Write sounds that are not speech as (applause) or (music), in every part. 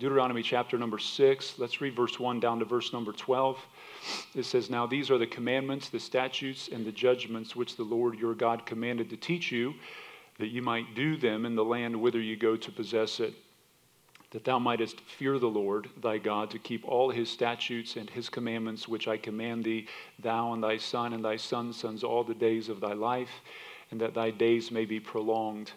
Deuteronomy chapter number 6. Let's read verse 1 down to verse number 12. It says, Now these are the commandments, the statutes, and the judgments which the Lord your God commanded to teach you, that you might do them in the land whither you go to possess it that thou mightest fear the Lord thy God, to keep all his statutes and his commandments, which I command thee, thou and thy son and thy son's sons, all the days of thy life, and that thy days may be prolonged.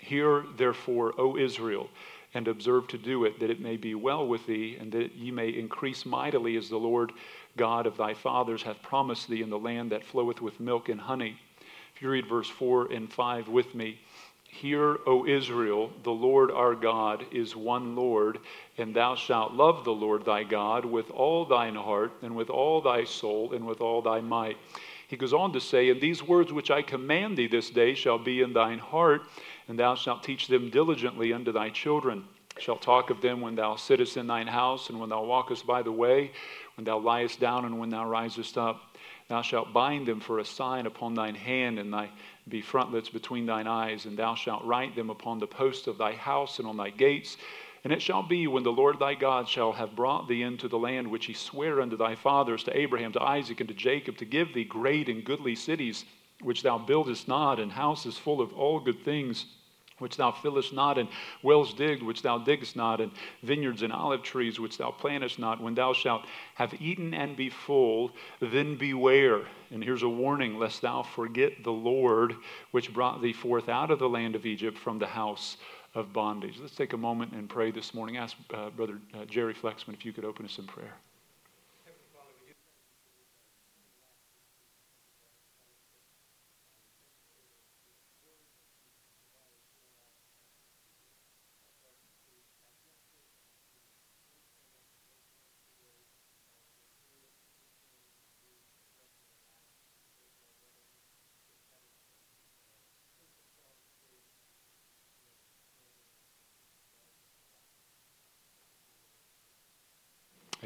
Hear therefore, O Israel, and observe to do it, that it may be well with thee, and that ye may increase mightily as the Lord God of thy fathers hath promised thee in the land that floweth with milk and honey. If you read verse 4 and 5 with me, Hear, O Israel, the Lord our God is one Lord, and thou shalt love the Lord thy God with all thine heart, and with all thy soul, and with all thy might. He goes on to say, And these words which I command thee this day shall be in thine heart, and thou shalt teach them diligently unto thy children. Shalt talk of them when thou sittest in thine house, and when thou walkest by the way, when thou liest down, and when thou risest up. Thou shalt bind them for a sign upon thine hand, and thy be frontlets between thine eyes, and thou shalt write them upon the posts of thy house and on thy gates. And it shall be when the Lord thy God shall have brought thee into the land which he sware unto thy fathers, to Abraham, to Isaac, and to Jacob, to give thee great and goodly cities, which thou buildest not, and houses full of all good things which thou fillest not, and wells digged, which thou diggest not, and vineyards and olive trees, which thou plantest not, when thou shalt have eaten and be full, then beware. And here's a warning lest thou forget the Lord, which brought thee forth out of the land of Egypt from the house of bondage. Let's take a moment and pray this morning. Ask uh, Brother uh, Jerry Flexman if you could open us in prayer.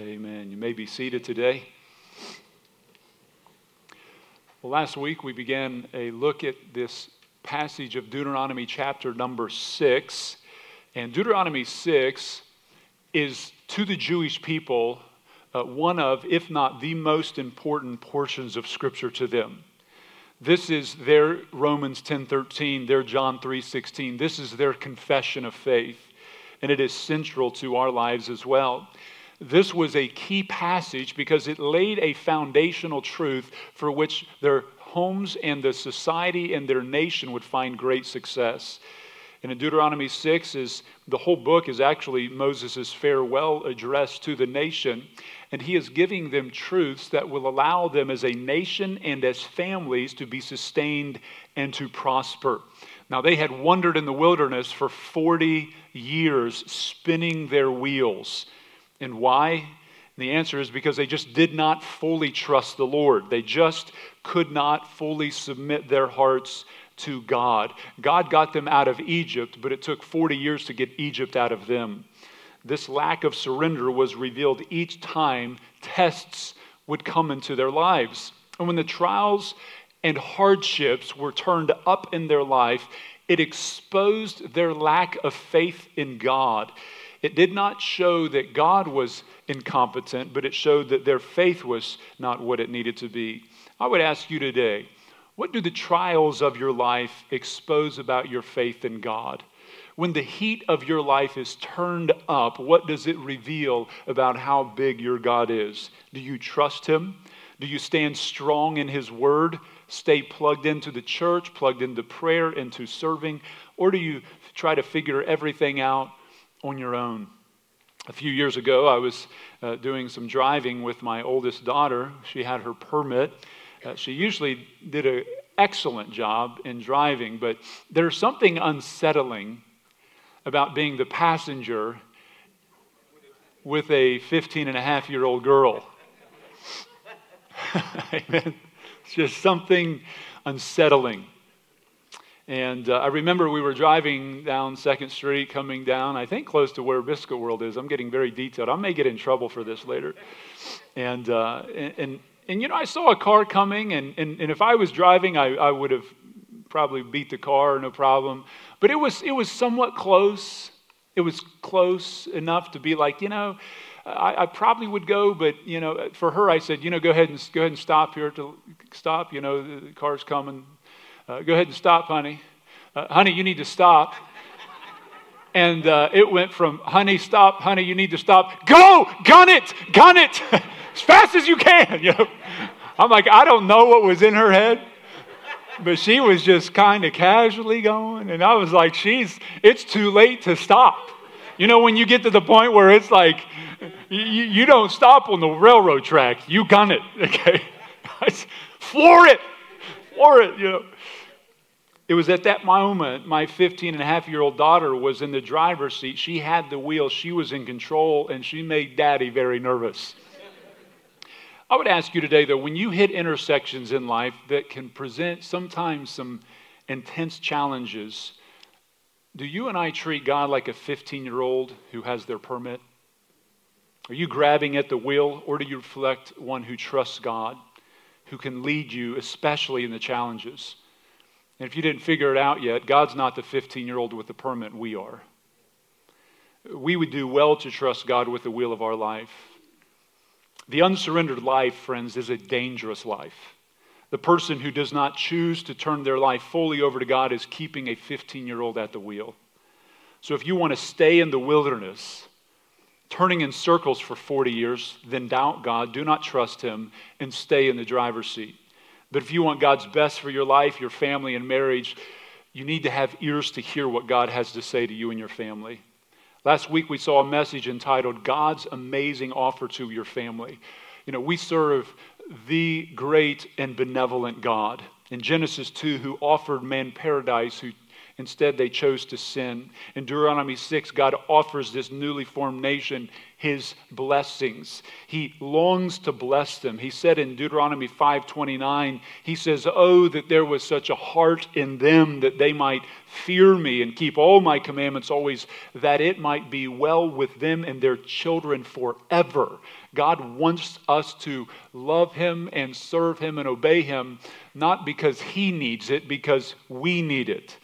Amen. You may be seated today. Well, last week we began a look at this passage of Deuteronomy chapter number six. And Deuteronomy 6 is to the Jewish people uh, one of, if not the most important portions of Scripture to them. This is their Romans 10:13, their John 3:16. This is their confession of faith, and it is central to our lives as well. This was a key passage because it laid a foundational truth for which their homes and the society and their nation would find great success. And in Deuteronomy 6 is the whole book is actually Moses' farewell address to the nation. And he is giving them truths that will allow them as a nation and as families to be sustained and to prosper. Now, they had wandered in the wilderness for 40 years, spinning their wheels and why? And the answer is because they just did not fully trust the Lord. They just could not fully submit their hearts to God. God got them out of Egypt, but it took 40 years to get Egypt out of them. This lack of surrender was revealed each time tests would come into their lives. And when the trials and hardships were turned up in their life, it exposed their lack of faith in God. It did not show that God was incompetent, but it showed that their faith was not what it needed to be. I would ask you today what do the trials of your life expose about your faith in God? When the heat of your life is turned up, what does it reveal about how big your God is? Do you trust Him? Do you stand strong in His Word? Stay plugged into the church, plugged into prayer, into serving? Or do you try to figure everything out on your own. A few years ago, I was uh, doing some driving with my oldest daughter. She had her permit. Uh, she usually did an excellent job in driving, but there's something unsettling about being the passenger with a 15 and a half year old girl. (laughs) it's just something unsettling. And uh, I remember we were driving down Second Street, coming down, I think close to where Biscuit World is. I'm getting very detailed. I may get in trouble for this later. And, uh, and, and, and, you know, I saw a car coming, and, and, and if I was driving, I, I would have probably beat the car, no problem. But it was, it was somewhat close. It it was close enough to be like, you know, I, I, probably would go, but you know, for her, I said, you know, go ahead and go ahead and stop here to stop. You know, the car's coming. Uh, go ahead and stop, honey. Uh, honey, you need to stop. And uh, it went from, honey, stop, honey, you need to stop. Go, gun it, gun it, (laughs) as fast as you can. You know, I'm like, I don't know what was in her head but she was just kind of casually going. And I was like, she's, it's too late to stop. You know, when you get to the point where it's like, you, you don't stop on the railroad track, you gun it, (laughs) okay? floor it, floor it, you know. It was at that moment my 15 and a half year old daughter was in the driver's seat. She had the wheel, she was in control, and she made daddy very nervous. I would ask you today, though, when you hit intersections in life that can present sometimes some intense challenges, do you and I treat God like a 15 year old who has their permit? Are you grabbing at the wheel, or do you reflect one who trusts God, who can lead you, especially in the challenges? And if you didn't figure it out yet, God's not the 15 year old with the permit, we are. We would do well to trust God with the wheel of our life. The unsurrendered life, friends, is a dangerous life. The person who does not choose to turn their life fully over to God is keeping a 15 year old at the wheel. So if you want to stay in the wilderness, turning in circles for 40 years, then doubt God, do not trust Him, and stay in the driver's seat. But if you want God's best for your life, your family, and marriage, you need to have ears to hear what God has to say to you and your family. Last week we saw a message entitled God's Amazing Offer to Your Family. You know, we serve the great and benevolent God. In Genesis 2, who offered man paradise, who Instead, they chose to sin. In Deuteronomy 6, God offers this newly formed nation his blessings. He longs to bless them. He said in Deuteronomy 5:29, he says, "Oh that there was such a heart in them that they might fear me and keep all my commandments always, that it might be well with them and their children forever." God wants us to love him and serve him and obey him not because he needs it, because we need it.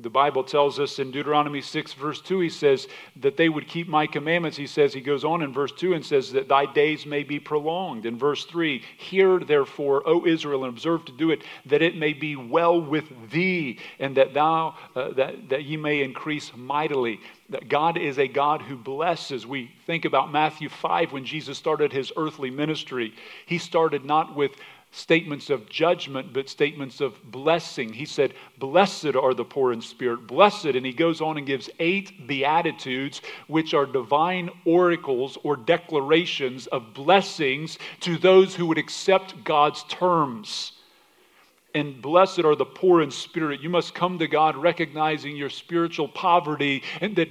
The Bible tells us in Deuteronomy 6, verse 2, he says that they would keep my commandments. He says, he goes on in verse 2 and says that thy days may be prolonged. In verse 3, hear therefore, O Israel, and observe to do it, that it may be well with thee, and that thou, uh, that, that ye may increase mightily. That God is a God who blesses. We think about Matthew 5 when Jesus started his earthly ministry. He started not with statements of judgment, but statements of blessing. He said, Blessed are the poor in spirit, blessed. And he goes on and gives eight beatitudes, which are divine oracles or declarations of blessings to those who would accept God's terms. And blessed are the poor in spirit. You must come to God recognizing your spiritual poverty and that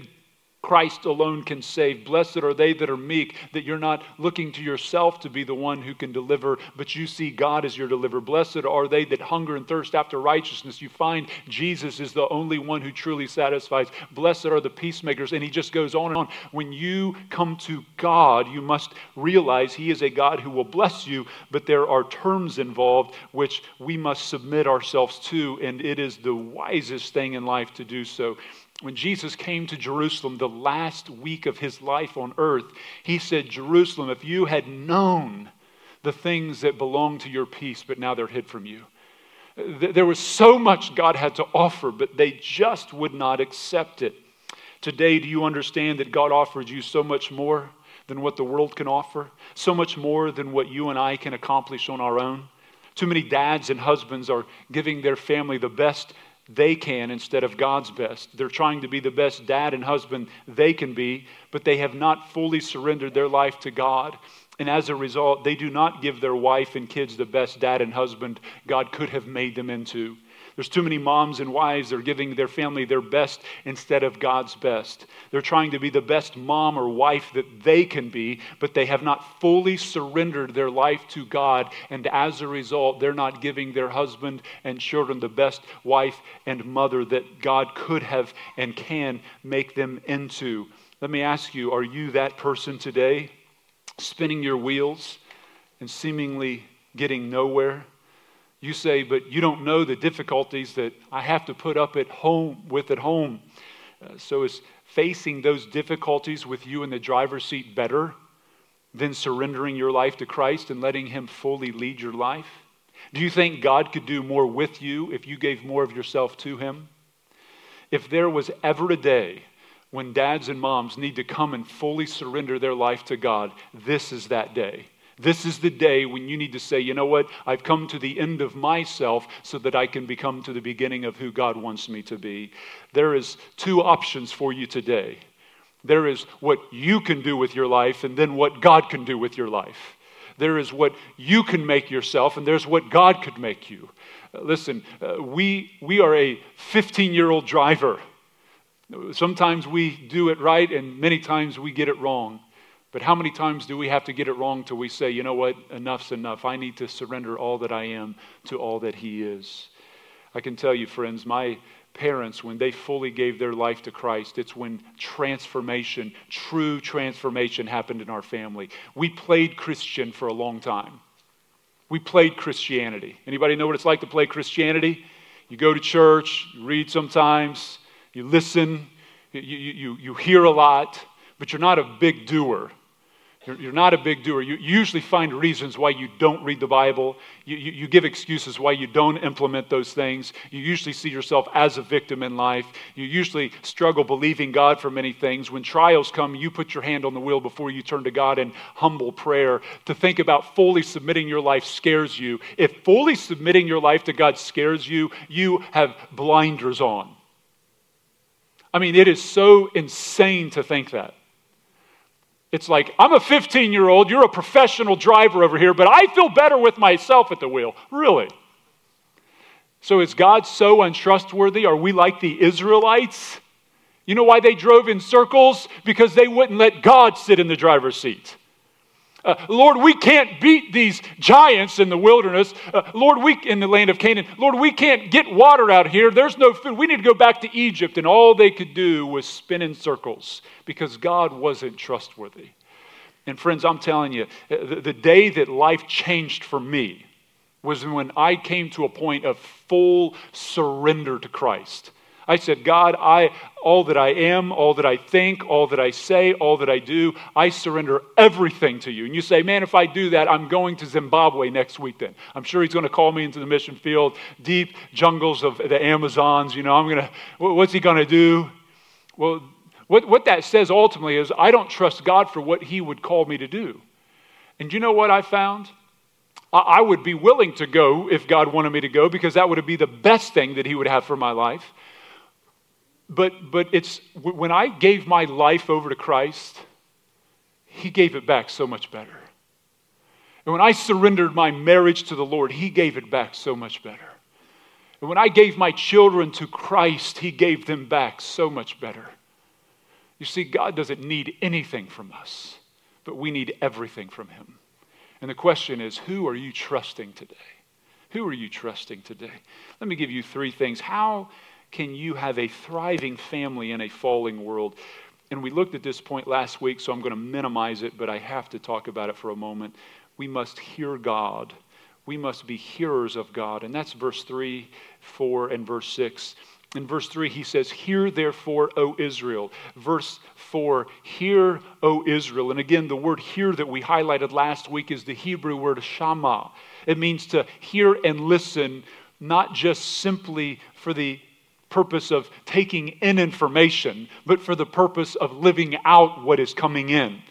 Christ alone can save. Blessed are they that are meek, that you're not looking to yourself to be the one who can deliver, but you see God as your deliverer. Blessed are they that hunger and thirst after righteousness. You find Jesus is the only one who truly satisfies. Blessed are the peacemakers. And he just goes on and on. When you come to God, you must realize he is a God who will bless you, but there are terms involved which we must submit ourselves to, and it is the wisest thing in life to do so when Jesus came to Jerusalem the last week of his life on earth, he said, Jerusalem, if you had known the things that belong to your peace, but now they're hid from you. There was so much God had to offer, but they just would not accept it. Today, do you understand that God offers you so much more than what the world can offer? So much more than what you and I can accomplish on our own? Too many dads and husbands are giving their family the best they can instead of God's best. They're trying to be the best dad and husband they can be, but they have not fully surrendered their life to God. And as a result, they do not give their wife and kids the best dad and husband God could have made them into. There's too many moms and wives that are giving their family their best instead of God's best. They're trying to be the best mom or wife that they can be, but they have not fully surrendered their life to God. And as a result, they're not giving their husband and children the best wife and mother that God could have and can make them into. Let me ask you are you that person today, spinning your wheels and seemingly getting nowhere? You say, but you don't know the difficulties that I have to put up at home with at home. Uh, so, is facing those difficulties with you in the driver's seat better than surrendering your life to Christ and letting Him fully lead your life? Do you think God could do more with you if you gave more of yourself to Him? If there was ever a day when dads and moms need to come and fully surrender their life to God, this is that day. This is the day when you need to say, you know what? I've come to the end of myself so that I can become to the beginning of who God wants me to be. There is two options for you today. There is what you can do with your life and then what God can do with your life. There is what you can make yourself and there's what God could make you. Uh, listen, uh, we, we are a 15 year old driver. Sometimes we do it right and many times we get it wrong. But how many times do we have to get it wrong till we say, you know what, enough's enough. I need to surrender all that I am to all that He is. I can tell you, friends, my parents, when they fully gave their life to Christ, it's when transformation, true transformation, happened in our family. We played Christian for a long time. We played Christianity. Anybody know what it's like to play Christianity? You go to church, you read sometimes, you listen, you, you, you hear a lot, but you're not a big doer. You're, you're not a big doer. You, usually find reasons why you don't read the Bible. You, you, you give excuses why you don't implement those things. You usually see yourself as a victim in life. You usually struggle believing God for many things. When trials come, you put your hand on the wheel before you turn to God in humble prayer. To think about fully submitting your life scares you. If fully submitting your life to God scares you, you have blinders on. I mean, it is so insane to think that. It's like, I'm a 15 year old, you're a professional driver over here, but I feel better with myself at the wheel. Really? So is God so untrustworthy? Are we like the Israelites? You know why they drove in circles? Because they wouldn't let God sit in the driver's seat. Uh, Lord, we can't beat these giants in the wilderness. Uh, Lord, we in the land of Canaan. Lord, we can't get water out here. There's no food. We need to go back to Egypt. And all they could do was spin in circles because God wasn't trustworthy. And friends, I'm telling you, uh, the, the day that life changed for me was when I came to a point of full surrender to Christ. I said, God, I, all that I am, all that I think, all that I say, all that I do, I surrender everything to you. And you say, man, if I do that, I'm going to Zimbabwe next week then. I'm sure he's going to call me into the mission field, deep jungles of the Amazons. You know, I'm going to, what's he going to do? Well, what, what that says ultimately is, I don't trust God for what he would call me to do. And you know what I found? I would be willing to go if God wanted me to go because that would be the best thing that He would have for my life. But, but it's when I gave my life over to Christ, He gave it back so much better. And when I surrendered my marriage to the Lord, He gave it back so much better. And when I gave my children to Christ, He gave them back so much better. You see, God doesn't need anything from us, but we need everything from Him. And the question is who are you trusting today? Who are you trusting today? Let me give you three things. How can you have a thriving family in a falling world? And we looked at this point last week, so I'm going to minimize it, but I have to talk about it for a moment. We must hear God. We must be hearers of God. And that's verse 3, 4, and verse 6. In verse 3, he says, Hear therefore, O Israel. Verse 4, Hear, O Israel. And again, the word hear that we highlighted last week is the Hebrew word shama. It means to hear and listen, not just simply for the purpose of taking in information, but for the purpose of living out what is coming in.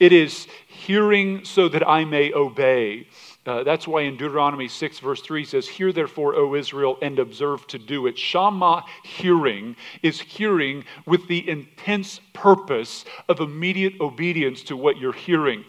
It is hearing so that I may obey. Uh, that's why in Deuteronomy 6, verse 3 says, Hear therefore, O Israel, and observe to do it. Shama hearing is hearing with the intense purpose of immediate obedience to what you're hearing.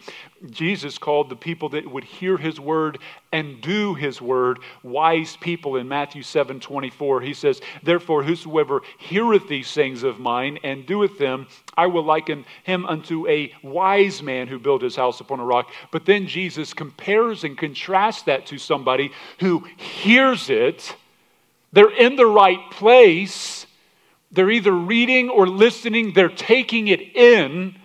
Jesus called the people that would hear his word and do his word wise people in Matthew 7 24. He says, Therefore, whosoever heareth these things of mine and doeth them, I will liken him unto a wise man who built his house upon a rock. But then Jesus compares and contrasts that to somebody who hears it, they're in the right place, they're either reading or listening, they're taking it in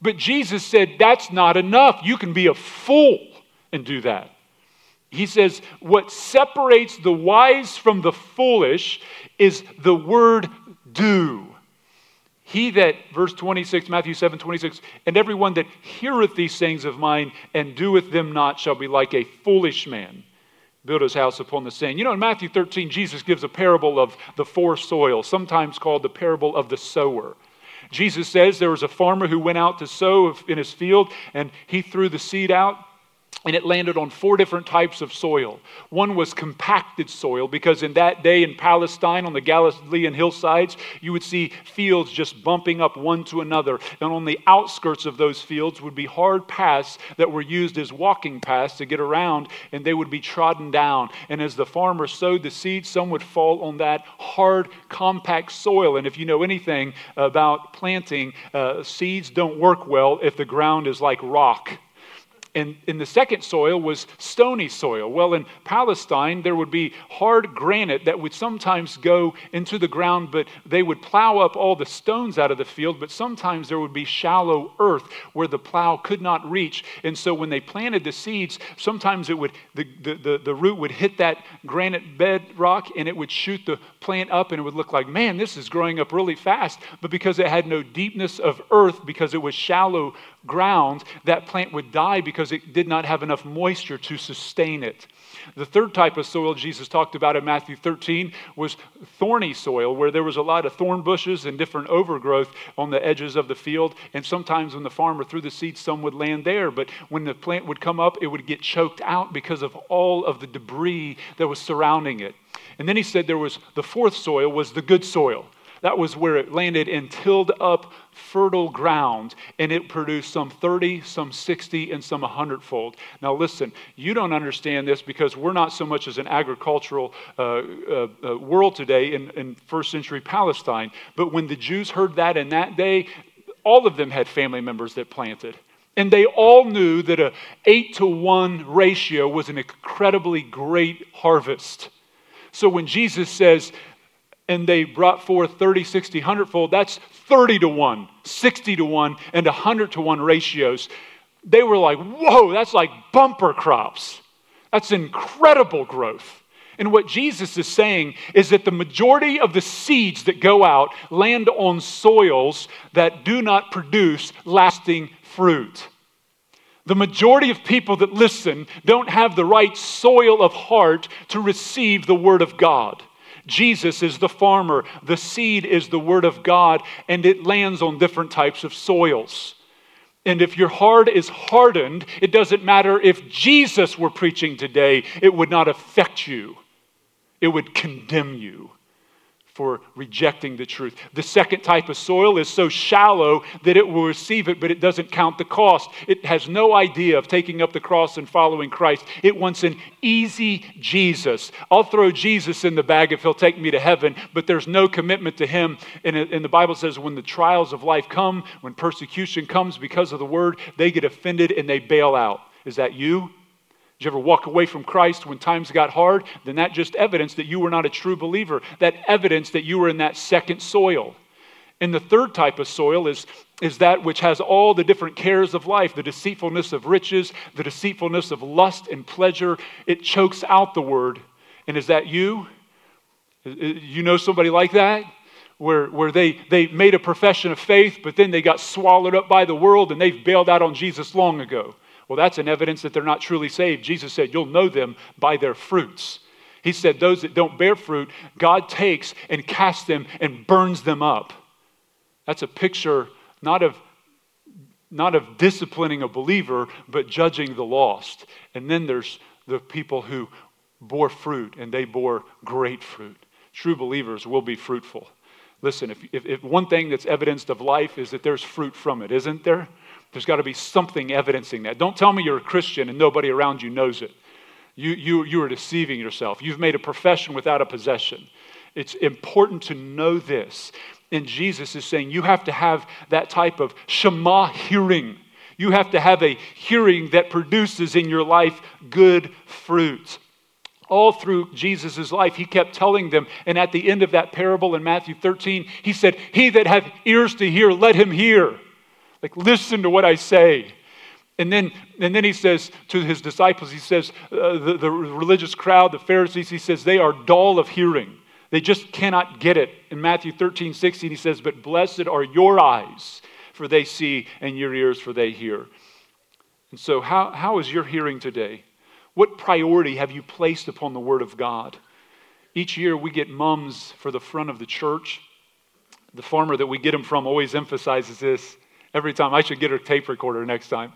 but Jesus said, That's not enough. You can be a fool and do that. He says, What separates the wise from the foolish is the word do. He that, verse 26, Matthew 7 26, and everyone that heareth these sayings of mine and doeth them not shall be like a foolish man. Build his house upon the sand. You know, in Matthew 13, Jesus gives a parable of the four soils, sometimes called the parable of the sower. Jesus says there was a farmer who went out to sow in his field, and he threw the seed out and it landed on four different types of soil. One was compacted soil, because in that day in Palestine, on the Galilean hillsides, you would see fields just bumping up one to another. And on the outskirts of those fields would be hard paths that were used as walking paths to get around, and they would be trodden down. And as the farmer sowed the seed, some would fall on that hard, compact soil. And if you know anything about planting, uh, seeds don't work well if the ground is like rock and in the second soil was stony soil. Well, in Palestine, there would be hard granite that would sometimes go into the ground, but they would plow up all the stones out of the field. But sometimes there would be shallow earth where the plow could not reach. And so when they planted the seeds, sometimes it would the, the, the, the root would hit that granite bedrock and it would shoot the plant up and it would look like, man, this is growing up really fast. But because it had no deepness of earth, because it was shallow ground, that plant would die because it did not have enough moisture to sustain it. The third type of soil Jesus talked about in Matthew 13 was thorny soil, where there was a lot of thorn bushes and different overgrowth on the edges of the field. And sometimes when the farmer threw the seeds, some would land there. But when the plant would come up, it would get choked out because of all of the debris that was surrounding it. And then he said there was the fourth soil was the good soil. That was where it landed in tilled up, fertile ground, and it produced some 30, some 60, and some 100 fold. Now, listen, you don't understand this because we're not so much as an agricultural uh, uh, uh, world today in, in first century Palestine, but when the Jews heard that in that day, all of them had family members that planted. And they all knew that a 8 to 1 ratio was an incredibly great harvest. So when Jesus says, and they brought forth 30, 60, 100 fold. That's 30 to 1, 60 to 1, and 100 to 1 ratios. They were like, whoa, that's like bumper crops. That's incredible growth. And what Jesus is saying is that the majority of the seeds that go out land on soils that do not produce lasting fruit. The majority of people that listen don't have the right soil of heart to receive the Word of God. Jesus is the farmer, the seed is the word of God, and it lands on different types of soils. And if your heart is hardened, it doesn't matter if Jesus were preaching today, it would not affect you, it would condemn you for rejecting the truth. The second type of soil is so shallow that it will receive it, but it doesn't count the cost. It has no idea of taking up the cross and following Christ. It wants an easy Jesus. I'll throw Jesus in the bag if he'll take me to heaven, but there's no commitment to him. And, and the Bible says when the trials of life come, when persecution comes because of the word, they get offended and they bail out. Is that you? Did you ever walk away from Christ when times got hard? Then that just evidence that you were not a true believer. That evidence that you were in that second soil. And the third type of soil is, is that which has all the different cares of life the deceitfulness of riches, the deceitfulness of lust and pleasure. It chokes out the word. And is that you? Uh, uh, you know somebody like that? Where, where they, they made a profession of faith, but then they got swallowed up by the world and they've bailed out on Jesus long ago. Well, that's an evidence that they're not truly saved. Jesus said, You'll know them by their fruits. He said, Those that don't bear fruit, God takes and casts them and burns them up. That's a picture not of not of disciplining a believer, but judging the lost. And then there's the people who bore fruit, and they bore great fruit. True believers will be fruitful. Listen, if, if, if one thing that's evidenced of life is that there's fruit from it, isn't there? There's got to be something evidencing that. Don't tell me you're a Christian and nobody around you knows it. You, you, you are deceiving yourself. You've made a profession without a possession. It's important to know this. And Jesus is saying you have to have that type of Shema hearing. You have to have a hearing that produces in your life good fruit. All through Jesus' life, he kept telling them, and at the end of that parable in Matthew 13, he said, He that hath ears to hear, let him hear. Like, listen to what I say. And then, and then he says to his disciples, he says, uh, the, the religious crowd, the Pharisees, he says, they are dull of hearing. They just cannot get it. In Matthew 13, 16, he says, But blessed are your eyes, for they see, and your ears, for they hear. And so, how, how is your hearing today? What priority have you placed upon the Word of God? Each year we get mums for the front of the church. The farmer that we get them from always emphasizes this every time. I should get a tape recorder next time.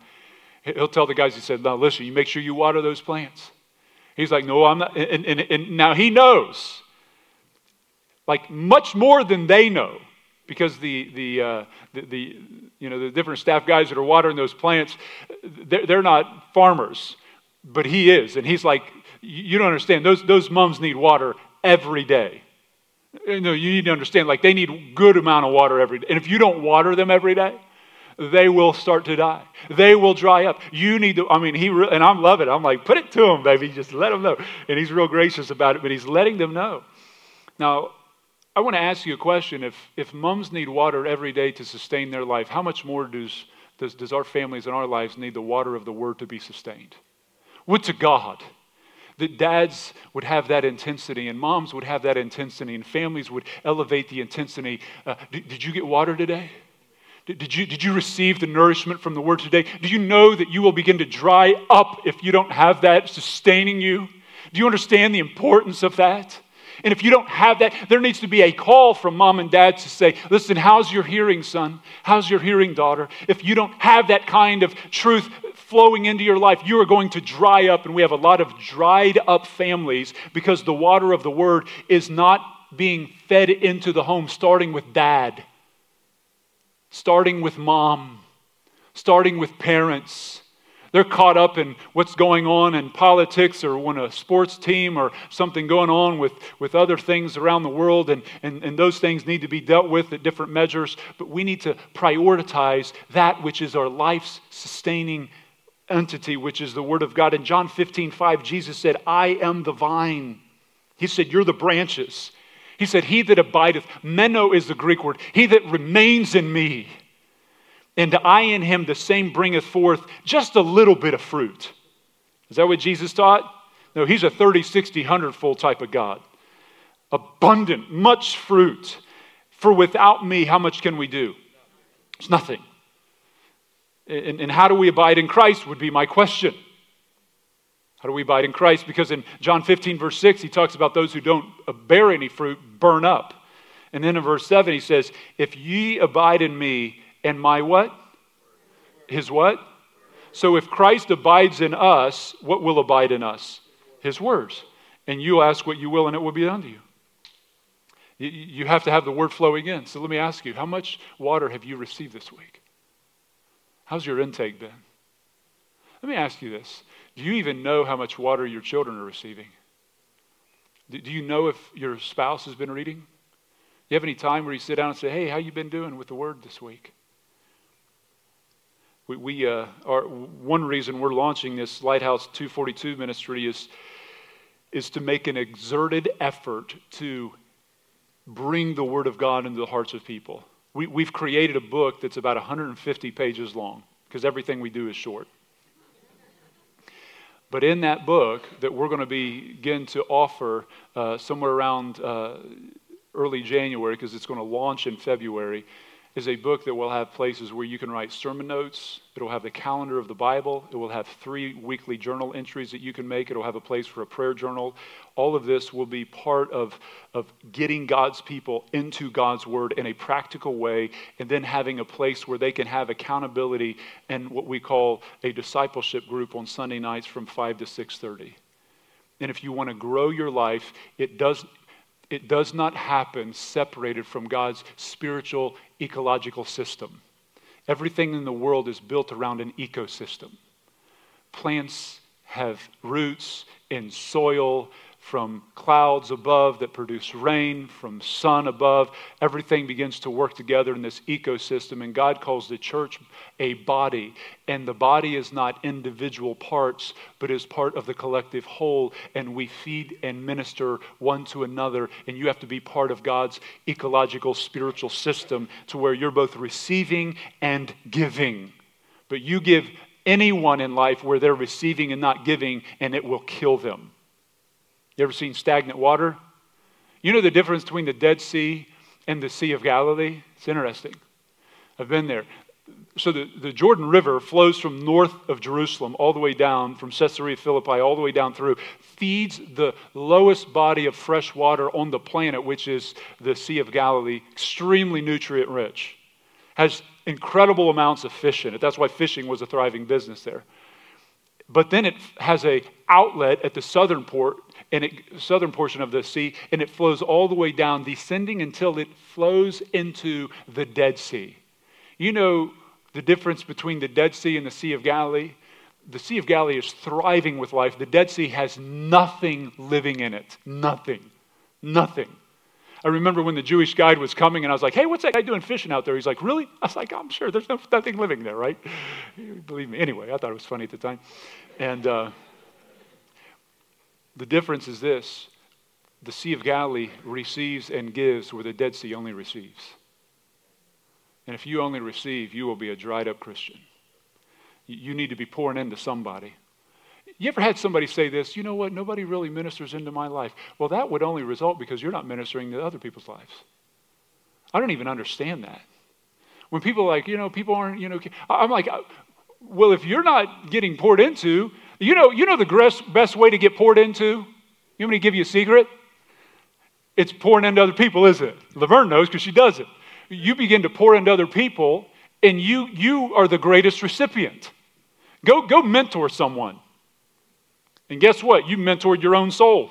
He'll tell the guys, he said, Now listen, you make sure you water those plants. He's like, No, I'm not. And, and, and now he knows, like much more than they know, because the, the, uh, the, the, you know, the different staff guys that are watering those plants, they're, they're not farmers, but he is. And he's like, You don't understand. Those, those mums need water every day. You know, you need to understand, like, they need good amount of water every day. And if you don't water them every day, they will start to die. They will dry up. You need to, I mean, he, re- and I'm loving it. I'm like, put it to him, baby. Just let him know. And he's real gracious about it, but he's letting them know. Now, I want to ask you a question. If, if moms need water every day to sustain their life, how much more does, does, does our families and our lives need the water of the word to be sustained? Would to God that dads would have that intensity and moms would have that intensity and families would elevate the intensity. Uh, did, did you get water today? Did you, did you receive the nourishment from the word today? Do you know that you will begin to dry up if you don't have that sustaining you? Do you understand the importance of that? And if you don't have that, there needs to be a call from mom and dad to say, listen, how's your hearing, son? How's your hearing, daughter? If you don't have that kind of truth flowing into your life, you are going to dry up. And we have a lot of dried up families because the water of the word is not being fed into the home, starting with dad starting with mom, starting with parents. They're caught up in what's going on in politics or when a sports team or something going on with, with other things around the world, and, and, and those things need to be dealt with at different measures. But we need to prioritize that which is our life's sustaining entity, which is the Word of God. In John 15, 5, Jesus said, I am the vine. He said, You're the branches. He said, He that abideth, meno is the Greek word, he that remains in me, and I in him, the same bringeth forth just a little bit of fruit. Is that what Jesus taught? No, he's a 30, 60, 100 full type of God. Abundant, much fruit. For without me, how much can we do? It's nothing. And, and how do we abide in Christ would be my question. How do we abide in Christ? Because in John 15, verse 6, he talks about those who don't bear any fruit burn up. And then in verse 7, he says, If ye abide in me, and my what? His what? So if Christ abides in us, what will abide in us? His words. And you'll ask what you will, and it will be done to you. You have to have the word flowing in. So let me ask you, how much water have you received this week? How's your intake been? Let me ask you this do you even know how much water your children are receiving? Do you know if your spouse has been reading? Do you have any time where you sit down and say, hey, how you been doing with the word this week? We, we uh, are, one reason we're launching this Lighthouse 242 ministry is, is to make an exerted effort to bring the Word of God into the hearts of people. We, we've created a book that's about 150 pages long because everything we do is short. But in that book that we're going to begin to offer uh, somewhere around uh, early January, because it's going to launch in February, is a book that will have places where you can write sermon notes. It'll have the calendar of the Bible. It will have three weekly journal entries that you can make. It'll have a place for a prayer journal. All of this will be part of, of getting God's people into God's Word in a practical way, and then having a place where they can have accountability and what we call a discipleship group on Sunday nights from 5 to 6:30. And if you want to grow your life, it does it does not happen separated from God's spiritual ecological system. Everything in the world is built around an ecosystem. Plants have roots in soil, from clouds above that produce rain, from sun above. Everything begins to work together in this ecosystem, and God calls the church a body. And the body is not individual parts, but is part of the collective whole, and we feed and minister one to another. And you have to be part of God's ecological spiritual system to where you're both receiving and giving. But you give anyone in life where they're receiving and not giving, and it will kill them. You ever seen stagnant water? You know the difference between the Dead Sea and the Sea of Galilee? It's interesting. I've been there. So the, the Jordan River flows from north of Jerusalem all the way down, from Caesarea Philippi all the way down through, feeds the lowest body of fresh water on the planet, which is the Sea of Galilee, extremely nutrient rich. Has incredible amounts of fish in it. That's why fishing was a thriving business there. But then it has a outlet at the southern port and it, southern portion of the sea, and it flows all the way down, descending until it flows into the Dead Sea. You know the difference between the Dead Sea and the Sea of Galilee? The Sea of Galilee is thriving with life. The Dead Sea has nothing living in it. Nothing. Nothing. I remember when the Jewish guide was coming and I was like, hey, what's that guy doing fishing out there? He's like, really? I was like, I'm sure there's no, nothing living there, right? (laughs) Believe me. Anyway, I thought it was funny at the time. And uh, the difference is this the Sea of Galilee receives and gives where the Dead Sea only receives. And if you only receive, you will be a dried up Christian. You need to be pouring into somebody. You ever had somebody say this, you know what, nobody really ministers into my life? Well, that would only result because you're not ministering to other people's lives. I don't even understand that. When people are like, you know, people aren't, you know, I'm like, uh, well, if you're not getting poured into, you know, you know the best way to get poured into? You want me to give you a secret? It's pouring into other people, isn't it? Laverne knows because she does it. You begin to pour into other people, and you, you are the greatest recipient. Go, go mentor someone. And guess what? You mentored your own soul.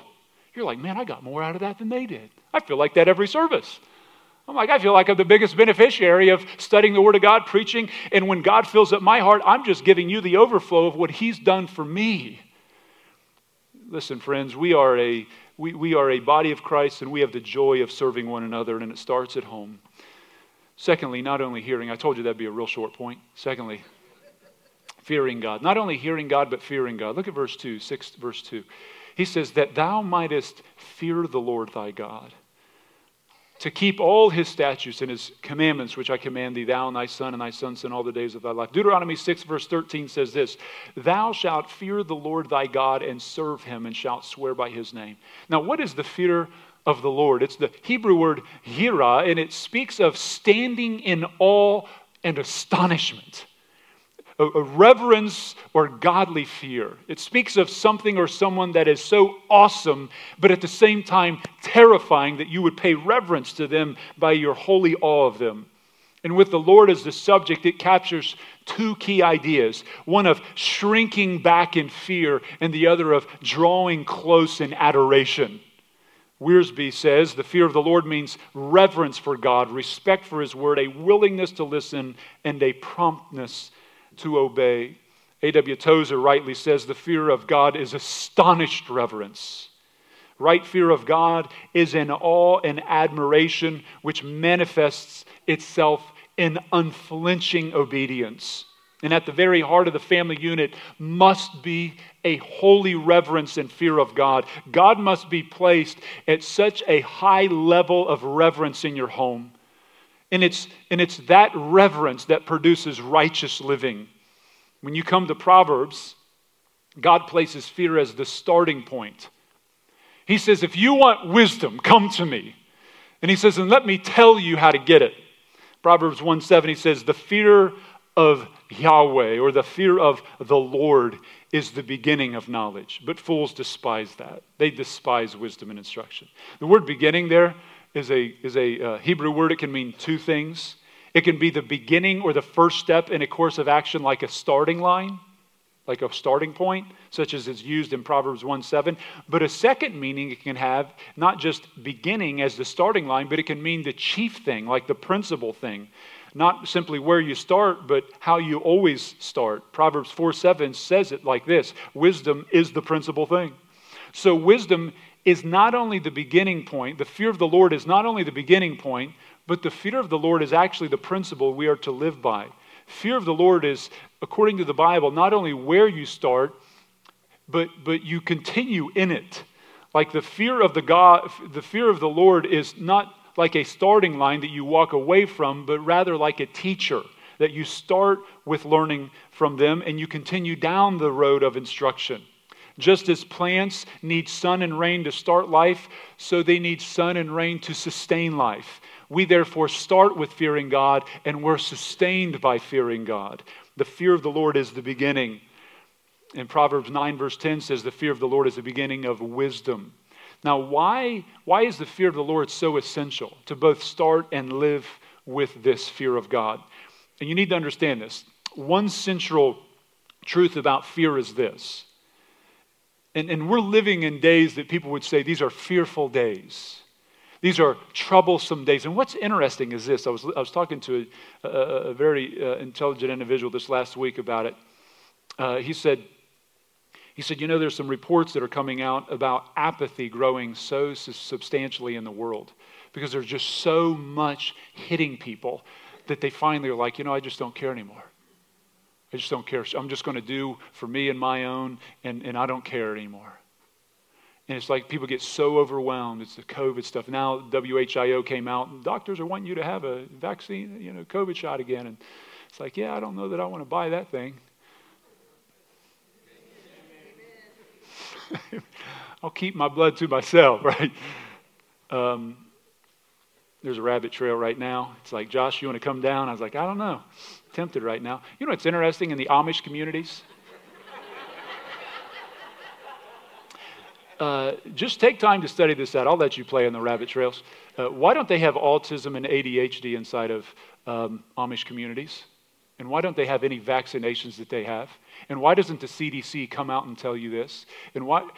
You're like, man, I got more out of that than they did. I feel like that every service. Oh I'm like, I feel like I'm the biggest beneficiary of studying the Word of God, preaching, and when God fills up my heart, I'm just giving you the overflow of what He's done for me. Listen, friends, we are a we, we are a body of Christ and we have the joy of serving one another, and it starts at home. Secondly, not only hearing, I told you that'd be a real short point. Secondly, fearing God. Not only hearing God, but fearing God. Look at verse 2, 6, verse 2. He says, That thou mightest fear the Lord thy God, to keep all his statutes and his commandments, which I command thee, thou and thy son and thy son's son, all the days of thy life. Deuteronomy 6, verse 13 says this Thou shalt fear the Lord thy God and serve him, and shalt swear by his name. Now, what is the fear of the Lord? It's the Hebrew word hira, and it speaks of standing in awe and astonishment a, a reverence or godly fear. It speaks of something or someone that is so awesome, but at the same time terrifying that you would pay reverence to them by your holy awe of them. And with the Lord as the subject, it captures two key ideas one of shrinking back in fear, and the other of drawing close in adoration. Wiersbe says the fear of the Lord means reverence for God, respect for His word, a willingness to listen, and a promptness to obey. A.W. Tozer rightly says the fear of God is astonished reverence. Right fear of God is an awe and admiration which manifests itself in unflinching obedience. And at the very heart of the family unit must be a holy reverence and fear of God. God must be placed at such a high level of reverence in your home and it's, and it's that reverence that produces righteous living. When you come to Proverbs, God places fear as the starting point. He says, If you want wisdom, come to me. And he says, And let me tell you how to get it. Proverbs 1 7, he says, The fear of Yahweh or the fear of the Lord is the beginning of knowledge. But fools despise that. They despise wisdom and instruction. The word beginning there is a, is a uh, Hebrew word. It can mean two things. It can be the beginning or the first step in a course of action, like a starting line, like a starting point, such as is used in Proverbs 1 7. But a second meaning it can have not just beginning as the starting line, but it can mean the chief thing, like the principal thing. Not simply where you start, but how you always start. Proverbs 4 7 says it like this Wisdom is the principal thing. So, wisdom is not only the beginning point, the fear of the Lord is not only the beginning point, but the fear of the Lord is actually the principle we are to live by. Fear of the Lord is, according to the Bible, not only where you start, but, but you continue in it. Like the fear of the God, the fear of the Lord is not like a starting line that you walk away from, but rather like a teacher that you start with learning from them and you continue down the road of instruction. Just as plants need sun and rain to start life, so they need sun and rain to sustain life. We therefore start with fearing God and we're sustained by fearing God. The fear of the Lord is the beginning. And Proverbs 9, verse 10 says, The fear of the Lord is the beginning of wisdom. Now, why, why is the fear of the Lord so essential to both start and live with this fear of God? And you need to understand this. One central truth about fear is this. And, and we're living in days that people would say these are fearful days. These are troublesome days. And what's interesting is this I was, I was talking to a, a, a very uh, intelligent individual this last week about it. Uh, he said, he said, You know, there's some reports that are coming out about apathy growing so substantially in the world because there's just so much hitting people that they finally are like, You know, I just don't care anymore. I just don't care. I'm just going to do for me and my own, and, and I don't care anymore. And it's like people get so overwhelmed. It's the COVID stuff. Now WHIO came out, and doctors are wanting you to have a vaccine, you know, COVID shot again. And it's like, yeah, I don't know that I want to buy that thing. (laughs) I'll keep my blood to myself, (laughs) right? Um, there's a rabbit trail right now. It's like, Josh, you want to come down? I was like, I don't know. Tempted right now. You know what's interesting in the Amish communities? Uh, just take time to study this out. I'll let you play in the rabbit trails. Uh, why don't they have autism and ADHD inside of um, Amish communities? And why don't they have any vaccinations that they have? And why doesn't the CDC come out and tell you this? And why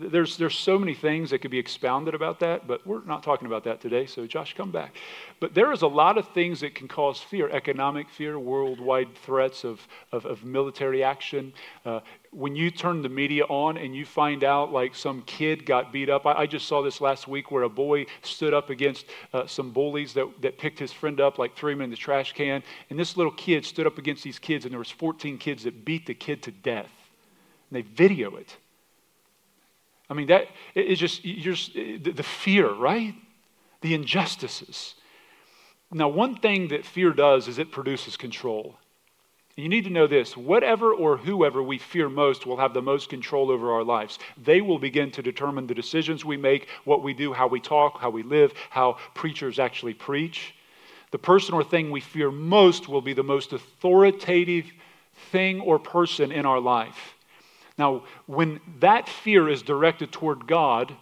there's there's so many things that could be expounded about that, but we're not talking about that today. So Josh, come back. But there is a lot of things that can cause fear: economic fear, worldwide threats of of, of military action. Uh, when you turn the media on and you find out like some kid got beat up, I, I just saw this last week where a boy stood up against uh, some bullies that, that picked his friend up, like threw him in the trash can, and this little kid stood up against these kids, and there was 14 kids that beat the kid to death. And they video it. I mean, that is just, just the, the fear, right? The injustices. Now, one thing that fear does is it produces control. You need to know this whatever or whoever we fear most will have the most control over our lives. They will begin to determine the decisions we make, what we do, how we talk, how we live, how preachers actually preach. The person or thing we fear most will be the most authoritative thing or person in our life. Now, when that fear is directed toward God,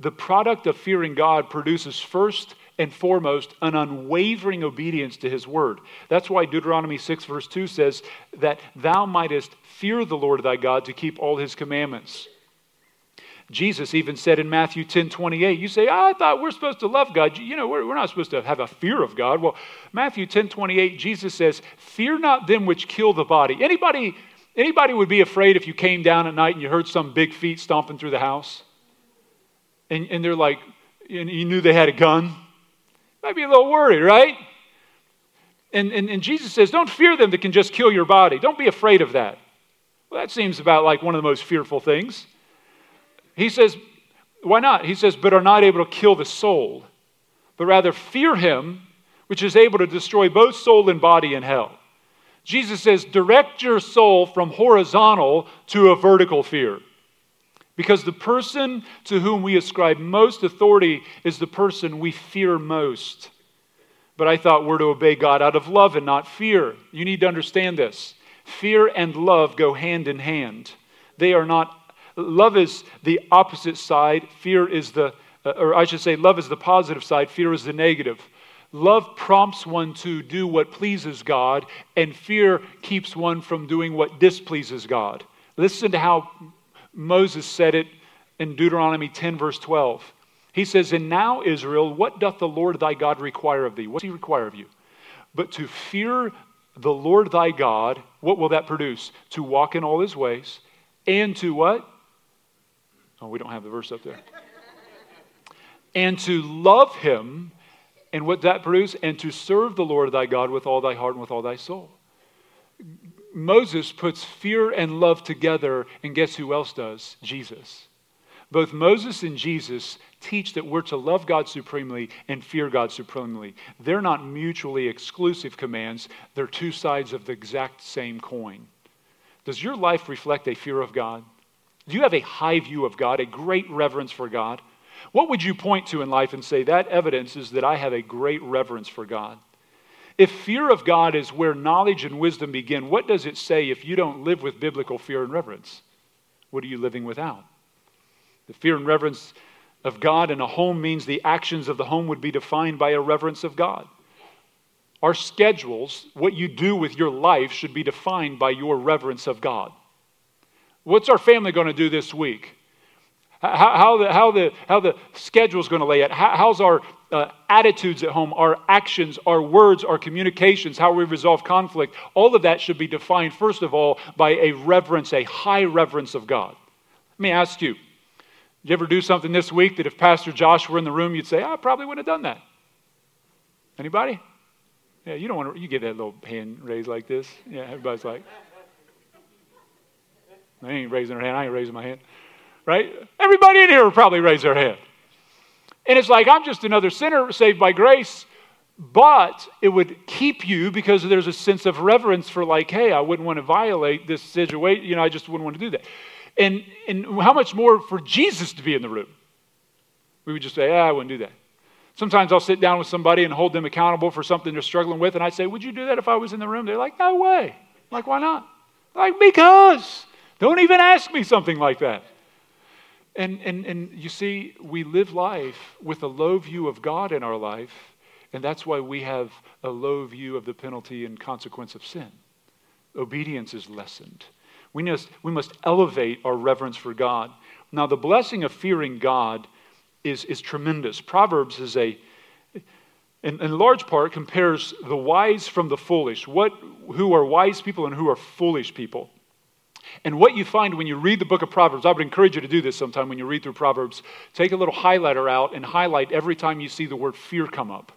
the product of fearing God produces first and foremost an unwavering obedience to his word. That's why Deuteronomy 6, verse 2 says that thou mightest fear the Lord thy God to keep all his commandments. Jesus even said in Matthew 10 28, you say, I thought we're supposed to love God. You know, we're, we're not supposed to have a fear of God. Well, Matthew 10 28, Jesus says, Fear not them which kill the body. Anybody, anybody would be afraid if you came down at night and you heard some big feet stomping through the house? And, and they're like, and you knew they had a gun? Might be a little worried, right? And, and, and Jesus says, Don't fear them that can just kill your body. Don't be afraid of that. Well, that seems about like one of the most fearful things. He says, Why not? He says, But are not able to kill the soul, but rather fear him, which is able to destroy both soul and body in hell. Jesus says, Direct your soul from horizontal to a vertical fear. Because the person to whom we ascribe most authority is the person we fear most. But I thought we're to obey God out of love and not fear. You need to understand this. Fear and love go hand in hand. They are not Love is the opposite side, fear is the, uh, or I should say, love is the positive side, fear is the negative. Love prompts one to do what pleases God, and fear keeps one from doing what displeases God. Listen to how Moses said it in Deuteronomy 10, verse 12. He says, And now, Israel, what doth the Lord thy God require of thee? What does he require of you? But to fear the Lord thy God, what will that produce? To walk in all his ways, and to what? Oh, we don't have the verse up there. and to love him, and what that produce? And to serve the Lord thy God with all thy heart and with all thy soul. Moses puts fear and love together, and guess who else does? Jesus. Both Moses and Jesus teach that we're to love God supremely and fear God supremely. They're not mutually exclusive commands, they're two sides of the exact same coin. Does your life reflect a fear of God? Do you have a high view of God, a great reverence for God? What would you point to in life and say, that evidence is that I have a great reverence for God? If fear of God is where knowledge and wisdom begin, what does it say if you don't live with biblical fear and reverence? What are you living without? The fear and reverence of God in a home means the actions of the home would be defined by a reverence of God. Our schedules, what you do with your life, should be defined by your reverence of God. What's our family going to do this week? How, how, the, how, the, how the schedule's going to lay out? How, how's our uh, attitudes at home, our actions, our words, our communications, how we resolve conflict? All of that should be defined, first of all, by a reverence, a high reverence of God. Let me ask you, did you ever do something this week that if Pastor Josh were in the room, you'd say, I probably wouldn't have done that? Anybody? Yeah, you don't want to, you get that little hand raised like this. Yeah, everybody's like, I ain't raising her hand, I ain't raising my hand right? Everybody in here will probably raise their hand. And it's like, I'm just another sinner saved by grace, but it would keep you because there's a sense of reverence for, like, hey, I wouldn't want to violate this situation. You know, I just wouldn't want to do that. And, and how much more for Jesus to be in the room? We would just say, ah, I wouldn't do that. Sometimes I'll sit down with somebody and hold them accountable for something they're struggling with, and I'd say, Would you do that if I was in the room? They're like, No way. I'm like, why not? Like, because. Don't even ask me something like that. And, and, and you see, we live life with a low view of God in our life, and that's why we have a low view of the penalty and consequence of sin. Obedience is lessened. We must, we must elevate our reverence for God. Now, the blessing of fearing God is, is tremendous. Proverbs is a, in, in large part, compares the wise from the foolish. What, who are wise people and who are foolish people? And what you find when you read the book of Proverbs, I would encourage you to do this sometime when you read through Proverbs. Take a little highlighter out and highlight every time you see the word fear come up.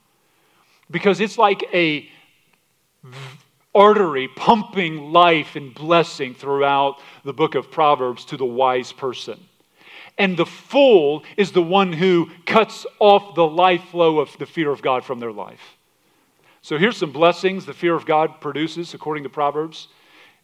Because it's like a artery pumping life and blessing throughout the book of Proverbs to the wise person. And the fool is the one who cuts off the life flow of the fear of God from their life. So here's some blessings the fear of God produces according to Proverbs.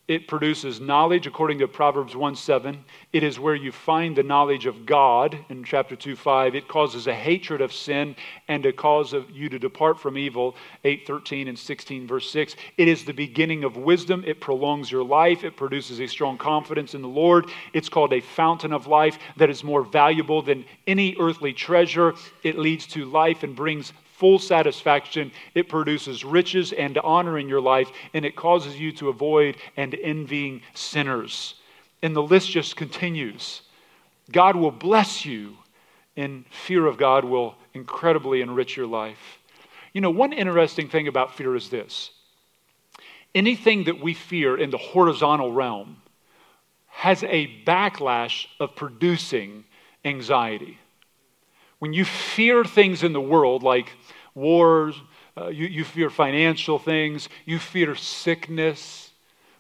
It produces knowledge, according to Proverbs 1 7. It is where you find the knowledge of God in chapter 2 5. It causes a hatred of sin and a cause of you to depart from evil, 8 13 and 16, verse 6. It is the beginning of wisdom. It prolongs your life. It produces a strong confidence in the Lord. It's called a fountain of life that is more valuable than any earthly treasure. It leads to life and brings full satisfaction. It produces riches and honor in your life, and it causes you to avoid and envying sinners. And the list just continues. God will bless you, and fear of God will incredibly enrich your life. You know, one interesting thing about fear is this anything that we fear in the horizontal realm has a backlash of producing anxiety. When you fear things in the world like wars, uh, you, you fear financial things, you fear sickness.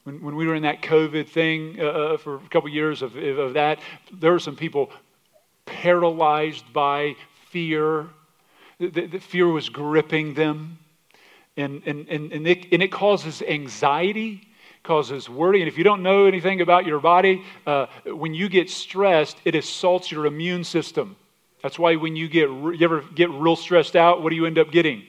When, when we were in that COVID thing uh, uh for a couple years of, of that, there were some people paralyzed by fear. The, the fear was gripping them. And, and, and, and, it, and it causes anxiety, causes worry. And if you don't know anything about your body, uh, when you get stressed, it assaults your immune system. That's why when you get you ever get real stressed out, what do you end up getting?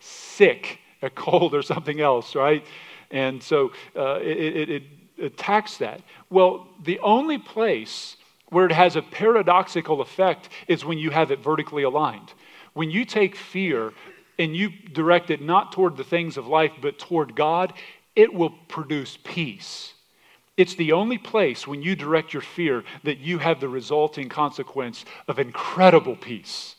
Sick, a cold or something else, right? And so uh, it, it, it attacks that. Well, the only place where it has a paradoxical effect is when you have it vertically aligned. When you take fear and you direct it not toward the things of life, but toward God, it will produce peace. It's the only place when you direct your fear that you have the resulting consequence of incredible peace.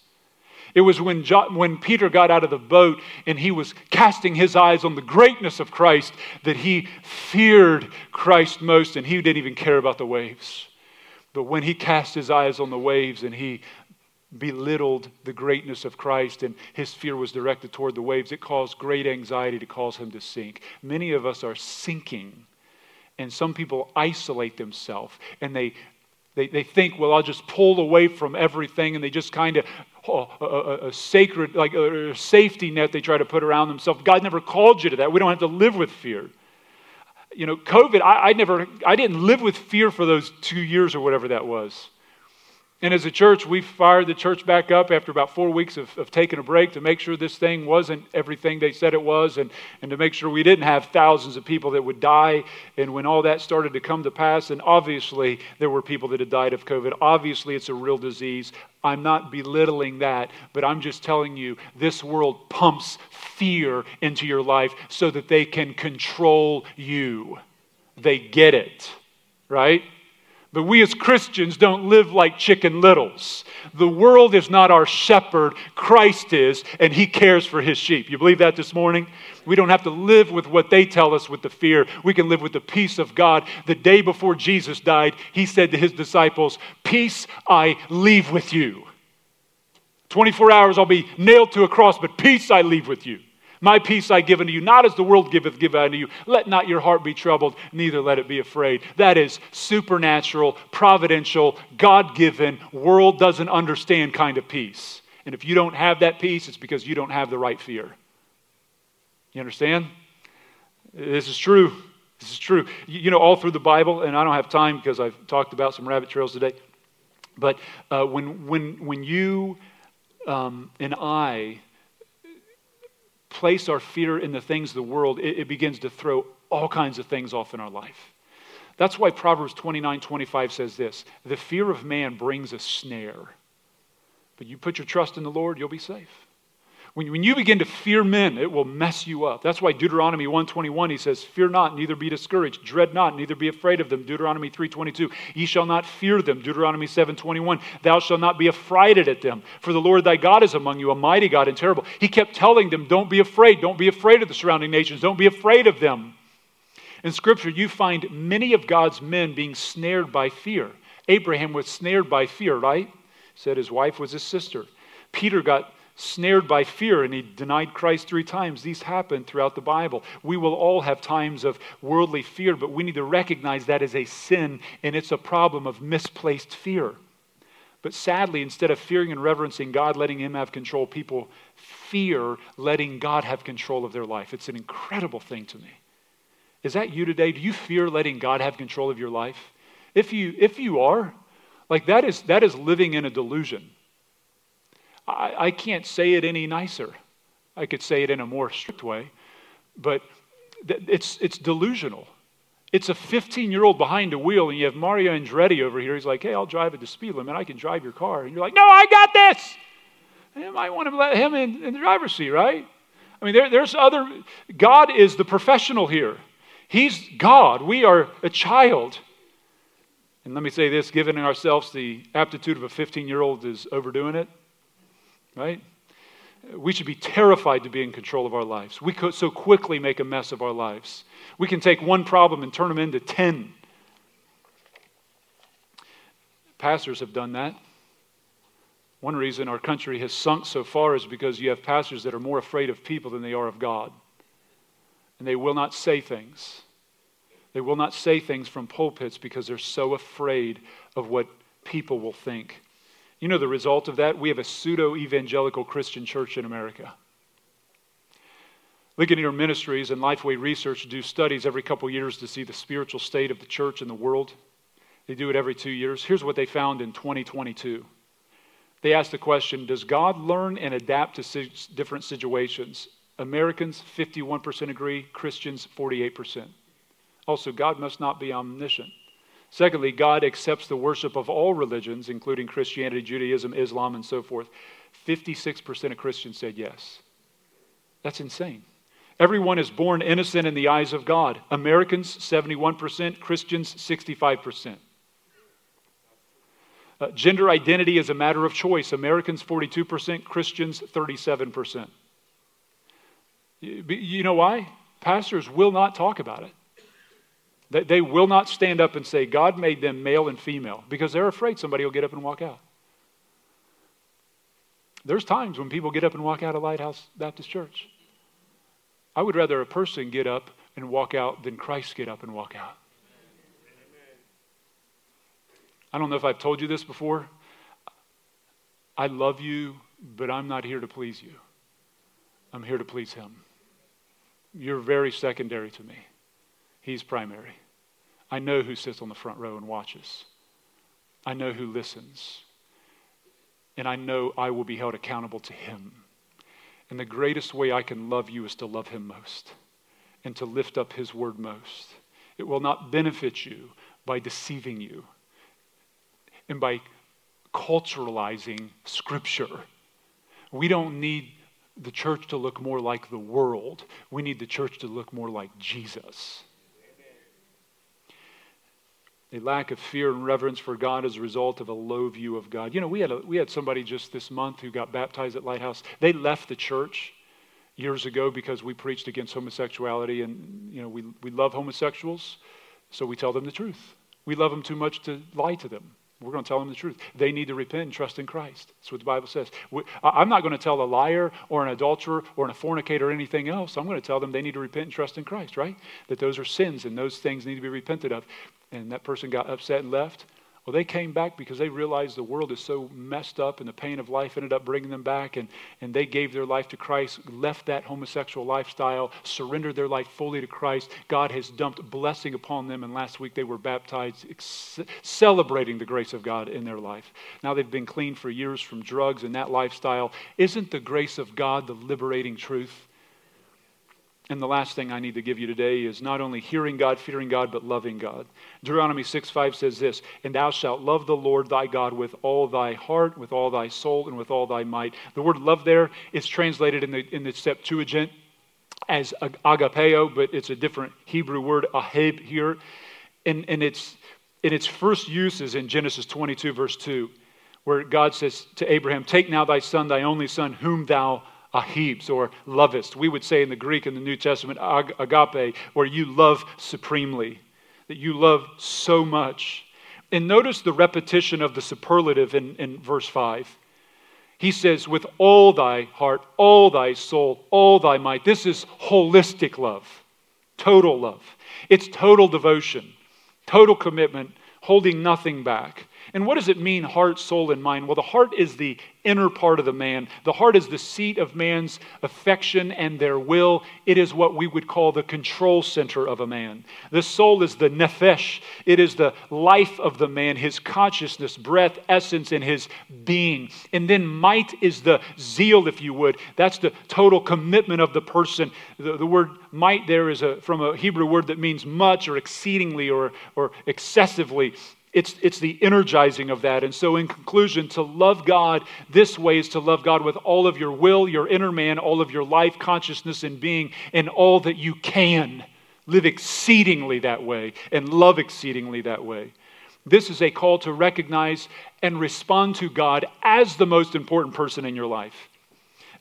It was when, John, when Peter got out of the boat and he was casting his eyes on the greatness of Christ that he feared Christ most and he didn't even care about the waves. But when he cast his eyes on the waves and he belittled the greatness of Christ and his fear was directed toward the waves, it caused great anxiety to cause him to sink. Many of us are sinking and some people isolate themselves and they, they, they think, well, I'll just pull away from everything, and they just kind of, oh, a, a, a, sacred, like a, safety net they try to put around themselves. God never called you to that. We don't have to live with fear. you know, COVID, I, I never, I didn't live with fear for those two years or whatever that was. And as a church, we fired the church back up after about four weeks of, of taking a break to make sure this thing wasn't everything they said it was and, and to make sure we didn't have thousands of people that would die. And when all that started to come to pass, and obviously there were people that had died of COVID, obviously it's a real disease. I'm not belittling that, but I'm just telling you this world pumps fear into your life so that they can control you. They get it, right? But we as Christians don't live like chicken littles. The world is not our shepherd, Christ is, and he cares for his sheep. You believe that this morning? We don't have to live with what they tell us with the fear. We can live with the peace of God. The day before Jesus died, he said to his disciples, Peace I leave with you. 24 hours I'll be nailed to a cross, but peace I leave with you. My peace I give unto you, not as the world giveth, give unto you. Let not your heart be troubled, neither let it be afraid. That is supernatural, providential, God given, world doesn't understand kind of peace. And if you don't have that peace, it's because you don't have the right fear. You understand? This is true. This is true. You know, all through the Bible, and I don't have time because I've talked about some rabbit trails today, but uh, when, when, when you um, and I place our fear in the things of the world, it, it begins to throw all kinds of things off in our life. That's why Proverbs 29 25 says this The fear of man brings a snare, but you put your trust in the Lord, you'll be safe. When, when you begin to fear men, it will mess you up. That's why Deuteronomy 121, he says, Fear not, neither be discouraged. Dread not, neither be afraid of them. Deuteronomy 322, Ye shall not fear them. Deuteronomy 721, Thou shalt not be affrighted at them. For the Lord thy God is among you, a mighty God and terrible. He kept telling them, Don't be afraid. Don't be afraid of the surrounding nations. Don't be afraid of them. In Scripture, you find many of God's men being snared by fear. Abraham was snared by fear, right? Said his wife was his sister. Peter got snared by fear and he denied Christ three times. These happen throughout the Bible. We will all have times of worldly fear, but we need to recognize that as a sin and it's a problem of misplaced fear. But sadly, instead of fearing and reverencing God, letting Him have control, people fear letting God have control of their life. It's an incredible thing to me. Is that you today? Do you fear letting God have control of your life? If you, if you are, like that is, that is living in a delusion. I, I can't say it any nicer. I could say it in a more strict way, but th- it's, it's delusional. It's a 15 year old behind a wheel, and you have Mario Andretti over here. He's like, hey, I'll drive at the speed limit. I can drive your car. And you're like, no, I got this. And you might want to let him in, in the driver's seat, right? I mean, there, there's other, God is the professional here. He's God. We are a child. And let me say this giving ourselves the aptitude of a 15 year old is overdoing it right? We should be terrified to be in control of our lives. We could so quickly make a mess of our lives. We can take one problem and turn them into 10. Pastors have done that. One reason our country has sunk so far is because you have pastors that are more afraid of people than they are of God. And they will not say things. They will not say things from pulpits because they're so afraid of what people will think. You know the result of that? We have a pseudo evangelical Christian church in America. Ligonier Ministries and Lifeway Research do studies every couple years to see the spiritual state of the church in the world. They do it every two years. Here's what they found in 2022. They asked the question Does God learn and adapt to different situations? Americans, 51% agree, Christians, 48%. Also, God must not be omniscient. Secondly, God accepts the worship of all religions, including Christianity, Judaism, Islam, and so forth. 56% of Christians said yes. That's insane. Everyone is born innocent in the eyes of God. Americans, 71%, Christians, 65%. Uh, gender identity is a matter of choice. Americans, 42%, Christians, 37%. You, you know why? Pastors will not talk about it. They, they will not stand up and say, God made them male and female, because they're afraid somebody will get up and walk out. There's times when people get up and walk out of Lighthouse Baptist Church. I would rather a person get up and walk out than Christ get up and walk out. I don't know if I've told you this before. I love you, but I'm not here to please you. I'm here to please Him. You're very secondary to me. He's primary. I know who sits on the front row and watches. I know who listens. And I know I will be held accountable to Him. And the greatest way I can love you is to love Him most and to lift up His word most. It will not benefit you by deceiving you and by culturalizing Scripture. We don't need the church to look more like the world, we need the church to look more like Jesus. A lack of fear and reverence for God as a result of a low view of God. You know, we had, a, we had somebody just this month who got baptized at Lighthouse. They left the church years ago because we preached against homosexuality, and, you know, we, we love homosexuals, so we tell them the truth. We love them too much to lie to them. We're going to tell them the truth. They need to repent and trust in Christ. That's what the Bible says. I'm not going to tell a liar or an adulterer or a fornicator or anything else. I'm going to tell them they need to repent and trust in Christ, right? That those are sins and those things need to be repented of. And that person got upset and left. Well, they came back because they realized the world is so messed up and the pain of life ended up bringing them back. And, and they gave their life to Christ, left that homosexual lifestyle, surrendered their life fully to Christ. God has dumped blessing upon them. And last week they were baptized, ex- celebrating the grace of God in their life. Now they've been clean for years from drugs and that lifestyle. Isn't the grace of God the liberating truth? And the last thing I need to give you today is not only hearing God, fearing God, but loving God. Deuteronomy 6 5 says this And thou shalt love the Lord thy God with all thy heart, with all thy soul, and with all thy might. The word love there is translated in the, in the Septuagint as agapeo, but it's a different Hebrew word, aheb, here. And, and, its, and its first use is in Genesis 22, verse 2, where God says to Abraham, Take now thy son, thy only son, whom thou ahibs or lovest. We would say in the Greek in the New Testament, ag- agape, where you love supremely, that you love so much. And notice the repetition of the superlative in, in verse 5. He says, with all thy heart, all thy soul, all thy might. This is holistic love, total love. It's total devotion, total commitment, holding nothing back. And what does it mean, heart, soul, and mind? Well, the heart is the inner part of the man. The heart is the seat of man's affection and their will. It is what we would call the control center of a man. The soul is the nephesh, it is the life of the man, his consciousness, breath, essence, and his being. And then might is the zeal, if you would. That's the total commitment of the person. The, the word might there is a, from a Hebrew word that means much or exceedingly or, or excessively. It's, it's the energizing of that. And so, in conclusion, to love God this way is to love God with all of your will, your inner man, all of your life, consciousness, and being, and all that you can. Live exceedingly that way and love exceedingly that way. This is a call to recognize and respond to God as the most important person in your life.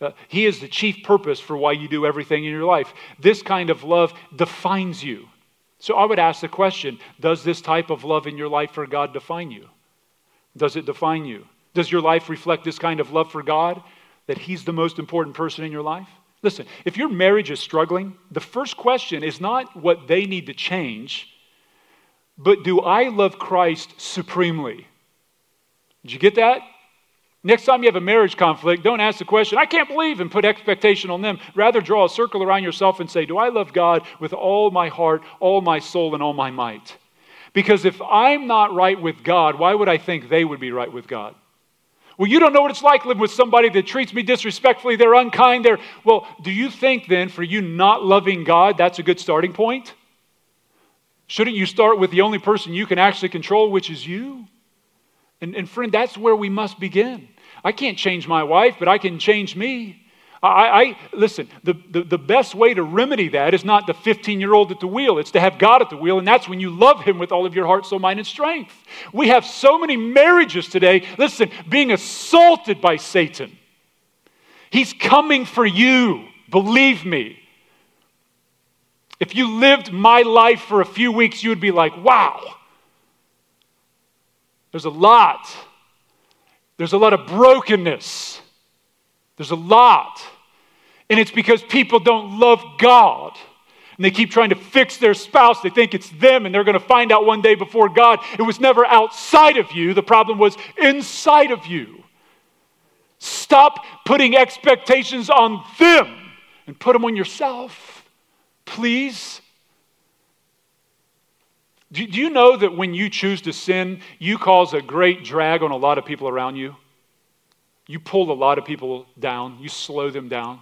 Uh, he is the chief purpose for why you do everything in your life. This kind of love defines you. So I would ask the question Does this type of love in your life for God define you? Does it define you? Does your life reflect this kind of love for God? That He's the most important person in your life? Listen, if your marriage is struggling, the first question is not what they need to change, but do I love Christ supremely? Did you get that? Next time you have a marriage conflict, don't ask the question, I can't believe, and put expectation on them. Rather, draw a circle around yourself and say, Do I love God with all my heart, all my soul, and all my might? Because if I'm not right with God, why would I think they would be right with God? Well, you don't know what it's like living with somebody that treats me disrespectfully, they're unkind, they're. Well, do you think then for you not loving God, that's a good starting point? Shouldn't you start with the only person you can actually control, which is you? And, and friend, that's where we must begin. I can't change my wife, but I can change me. I, I listen, the, the, the best way to remedy that is not the 15 year old at the wheel, it's to have God at the wheel, and that's when you love Him with all of your heart, soul, mind, and strength. We have so many marriages today, listen, being assaulted by Satan. He's coming for you, believe me. If you lived my life for a few weeks, you would be like, wow, there's a lot there's a lot of brokenness. There's a lot. And it's because people don't love God. And they keep trying to fix their spouse. They think it's them, and they're going to find out one day before God it was never outside of you. The problem was inside of you. Stop putting expectations on them and put them on yourself. Please. Do, do you know that when you choose to sin, you cause a great drag on a lot of people around you? You pull a lot of people down, you slow them down.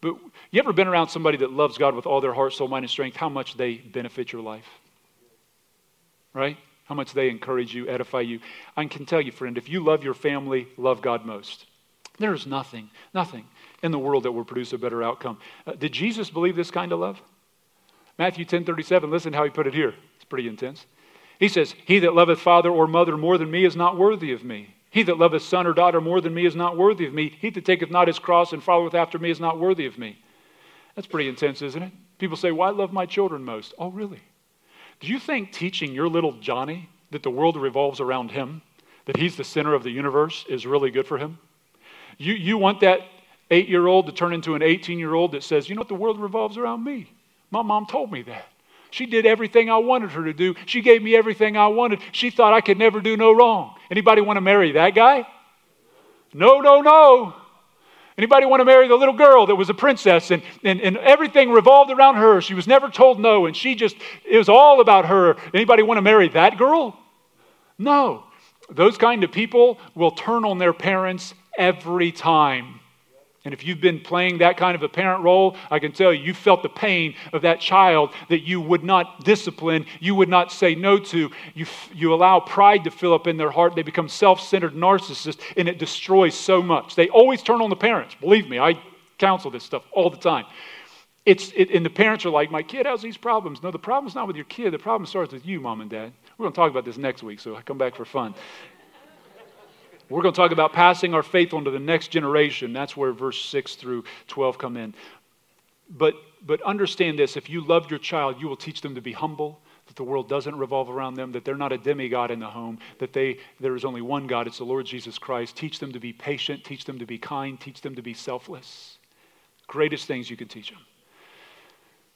But you ever been around somebody that loves God with all their heart, soul, mind, and strength? How much they benefit your life? Right? How much they encourage you, edify you. I can tell you, friend, if you love your family, love God most. There is nothing, nothing in the world that will produce a better outcome. Uh, did Jesus believe this kind of love? Matthew 10 37, listen how he put it here. Pretty intense. He says, He that loveth father or mother more than me is not worthy of me. He that loveth son or daughter more than me is not worthy of me. He that taketh not his cross and followeth after me is not worthy of me. That's pretty intense, isn't it? People say, Well, I love my children most. Oh, really? Do you think teaching your little Johnny that the world revolves around him, that he's the center of the universe, is really good for him? You, you want that eight year old to turn into an 18 year old that says, You know what? The world revolves around me. My mom told me that. She did everything I wanted her to do. She gave me everything I wanted. She thought I could never do no wrong. Anybody want to marry that guy? No, no, no. Anybody want to marry the little girl that was a princess and, and, and everything revolved around her? She was never told no, and she just, it was all about her. Anybody want to marry that girl? No. Those kind of people will turn on their parents every time. And if you've been playing that kind of a parent role, I can tell you, you felt the pain of that child that you would not discipline, you would not say no to. You, you allow pride to fill up in their heart. They become self centered narcissists, and it destroys so much. They always turn on the parents. Believe me, I counsel this stuff all the time. It's, it, and the parents are like, My kid has these problems. No, the problem's not with your kid. The problem starts with you, mom and dad. We're going to talk about this next week, so I come back for fun. We're going to talk about passing our faith on to the next generation. That's where verse 6 through 12 come in. But, but understand this if you love your child, you will teach them to be humble, that the world doesn't revolve around them, that they're not a demigod in the home, that they, there is only one God, it's the Lord Jesus Christ. Teach them to be patient, teach them to be kind, teach them to be selfless. Greatest things you can teach them.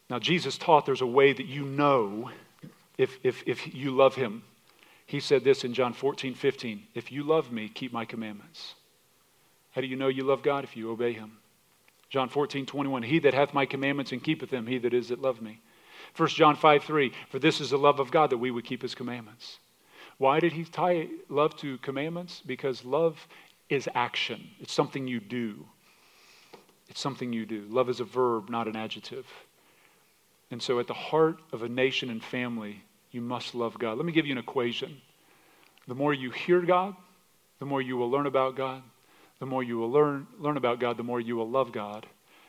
Now, Jesus taught there's a way that you know if, if, if you love him. He said this in John 14, 15 If you love me, keep my commandments. How do you know you love God? If you obey him. John 14, 21 He that hath my commandments and keepeth them, he that is that love me. 1 John 5, 3 For this is the love of God that we would keep his commandments. Why did he tie love to commandments? Because love is action, it's something you do. It's something you do. Love is a verb, not an adjective. And so, at the heart of a nation and family you must love God. Let me give you an equation. The more you hear God, the more you will learn about God. The more you will learn, learn about God, the more you will love God.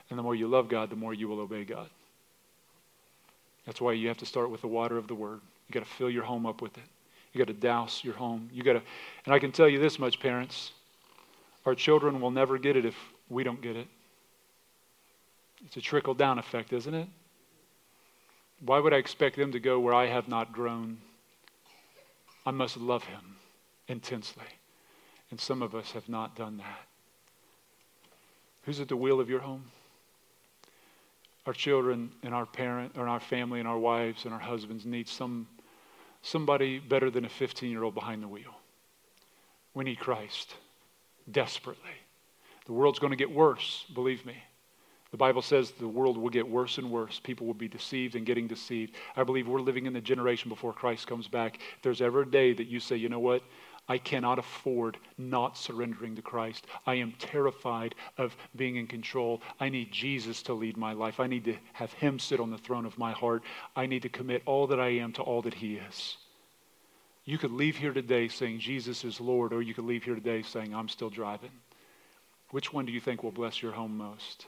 And the more you love God, the more you will obey God. That's why you have to start with the water of the Word. You got to fill your home up with it. You got to douse your home. You got to, and I can tell you this much, parents: our children will never get it if we don't get it. It's a trickle down effect, isn't it? Why would I expect them to go where I have not grown? I must love him intensely. And some of us have not done that. Who's at the wheel of your home? Our children and our parent and our family and our wives and our husbands need some somebody better than a 15 year old behind the wheel. We need Christ desperately. The world's going to get worse, believe me. The Bible says the world will get worse and worse. People will be deceived and getting deceived. I believe we're living in the generation before Christ comes back. If there's ever a day that you say, you know what? I cannot afford not surrendering to Christ. I am terrified of being in control. I need Jesus to lead my life. I need to have Him sit on the throne of my heart. I need to commit all that I am to all that He is. You could leave here today saying Jesus is Lord, or you could leave here today saying I'm still driving. Which one do you think will bless your home most?